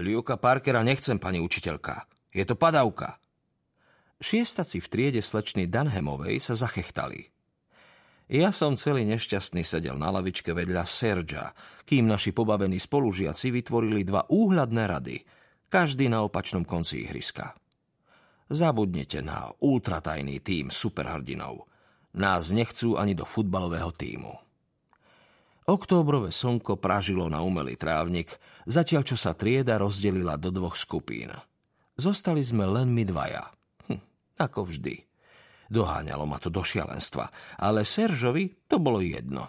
Liuka Parkera nechcem, pani učiteľka. Je to padavka. Šiestaci v triede slečny Danhemovej sa zachechtali. Ja som celý nešťastný sedel na lavičke vedľa Sergia, kým naši pobavení spolužiaci vytvorili dva úhľadné rady, každý na opačnom konci ihriska. Zabudnite na ultratajný tým superhrdinov. Nás nechcú ani do futbalového týmu. Októbrové slnko pražilo na umelý trávnik, zatiaľ čo sa trieda rozdelila do dvoch skupín. Zostali sme len my dvaja – ako vždy. Doháňalo ma to do šialenstva, ale Seržovi to bolo jedno.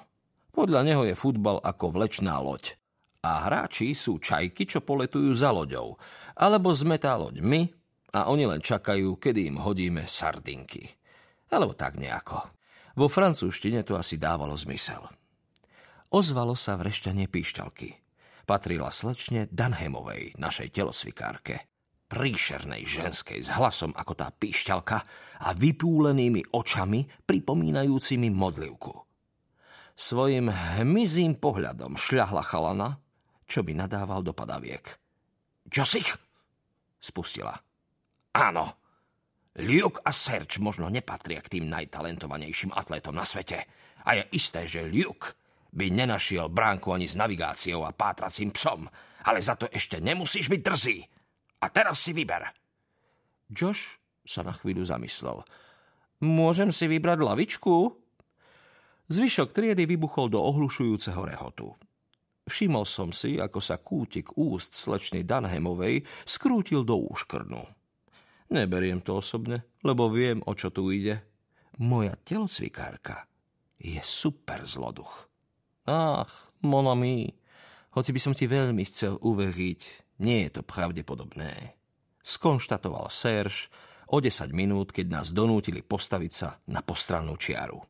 Podľa neho je futbal ako vlečná loď. A hráči sú čajky, čo poletujú za loďou. Alebo zmetá loď my a oni len čakajú, kedy im hodíme sardinky. Alebo tak nejako. Vo francúzštine to asi dávalo zmysel. Ozvalo sa vrešťanie píšťalky. Patrila slečne Danhemovej, našej telocvikárke príšernej ženskej s hlasom ako tá píšťalka a vypúlenými očami pripomínajúcimi modlivku. Svojim hmyzím pohľadom šľahla chalana, čo by nadával do padaviek. Josich? Spustila. Áno. Luke a Serge možno nepatria k tým najtalentovanejším atletom na svete. A je isté, že Luke by nenašiel bránku ani s navigáciou a pátracím psom, ale za to ešte nemusíš byť drzý. A teraz si vyber. Josh sa na chvíľu zamyslel. Môžem si vybrať lavičku? Zvyšok triedy vybuchol do ohlušujúceho rehotu. Všimol som si, ako sa kútik úst slečny Danhemovej skrútil do úškrnu. Neberiem to osobne, lebo viem, o čo tu ide. Moja telocvikárka je super zloduch. Ach, monami, hoci by som ti veľmi chcel uveriť, nie je to pravdepodobné. Skonštatoval Serge o 10 minút, keď nás donútili postaviť sa na postrannú čiaru.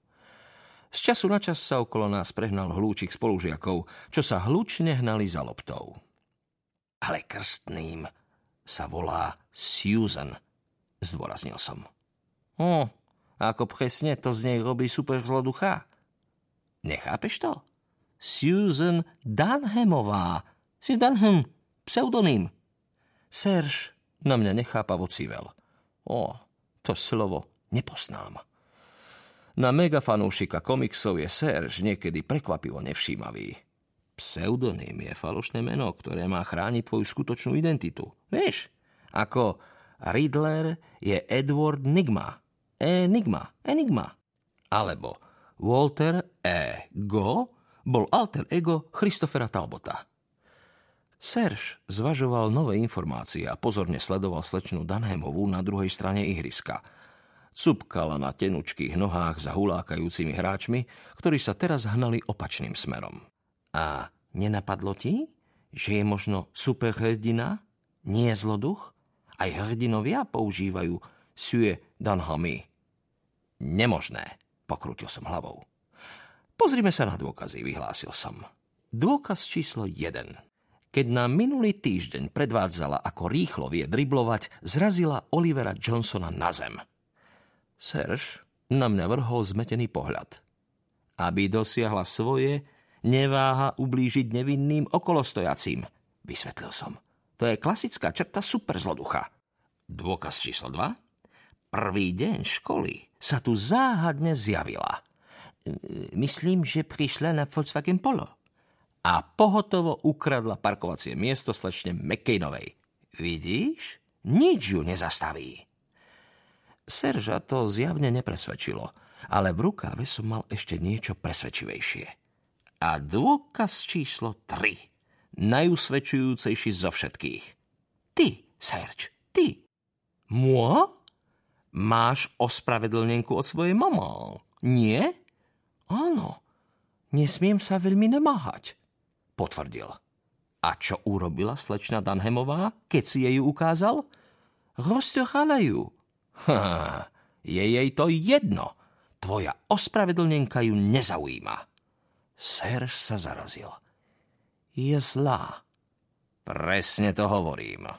Z času na čas sa okolo nás prehnal hlúčik spolužiakov, čo sa hlučne hnali za loptou. Ale krstným sa volá Susan, zdôraznil som. O, ako presne to z nej robí super zloducha? Nechápeš to? Susan Dunhamová. Si Dunham, Pseudonym. Serž na mňa nechápavo civel. O, to slovo nepoznám. Na megafanúšika komiksov je Serž niekedy prekvapivo nevšímavý. Pseudonym je falošné meno, ktoré má chrániť tvoju skutočnú identitu. Vieš, ako Riddler je Edward Nigma. Enigma, Enigma. Alebo Walter E. Go bol alter ego Christophera Talbota. Serge zvažoval nové informácie a pozorne sledoval slečnú Danhemovú na druhej strane ihriska. Cupkala na tenučkých nohách za hulákajúcimi hráčmi, ktorí sa teraz hnali opačným smerom. A nenapadlo ti, že je možno superhrdina, nie zloduch? Aj hrdinovia používajú sue danhamy. Nemožné, pokrútil som hlavou. Pozrime sa na dôkazy, vyhlásil som. Dôkaz číslo 1. Keď nám minulý týždeň predvádzala, ako rýchlo vie driblovať, zrazila Olivera Johnsona na zem. Serge na mňa vrhol zmetený pohľad. Aby dosiahla svoje, neváha ublížiť nevinným okolostojacím, vysvetlil som. To je klasická črta superzloducha. Dôkaz číslo 2. Prvý deň školy sa tu záhadne zjavila. Myslím, že prišla na Volkswagen Polo a pohotovo ukradla parkovacie miesto slečne McCainovej. Vidíš? Nič ju nezastaví. Serža to zjavne nepresvedčilo, ale v rukáve som mal ešte niečo presvedčivejšie. A dôkaz číslo 3. Najusvedčujúcejší zo všetkých. Ty, Serge, ty. Moi? Máš ospravedlnenku od svojej mama, nie? Áno. Nesmiem sa veľmi namáhať potvrdil. A čo urobila slečna Danhemová, keď si jej ukázal? Roztrhala ju. Ha, je jej to jedno. Tvoja ospravedlnenka ju nezaujíma. Serž sa zarazil. Je zlá. Presne to hovorím.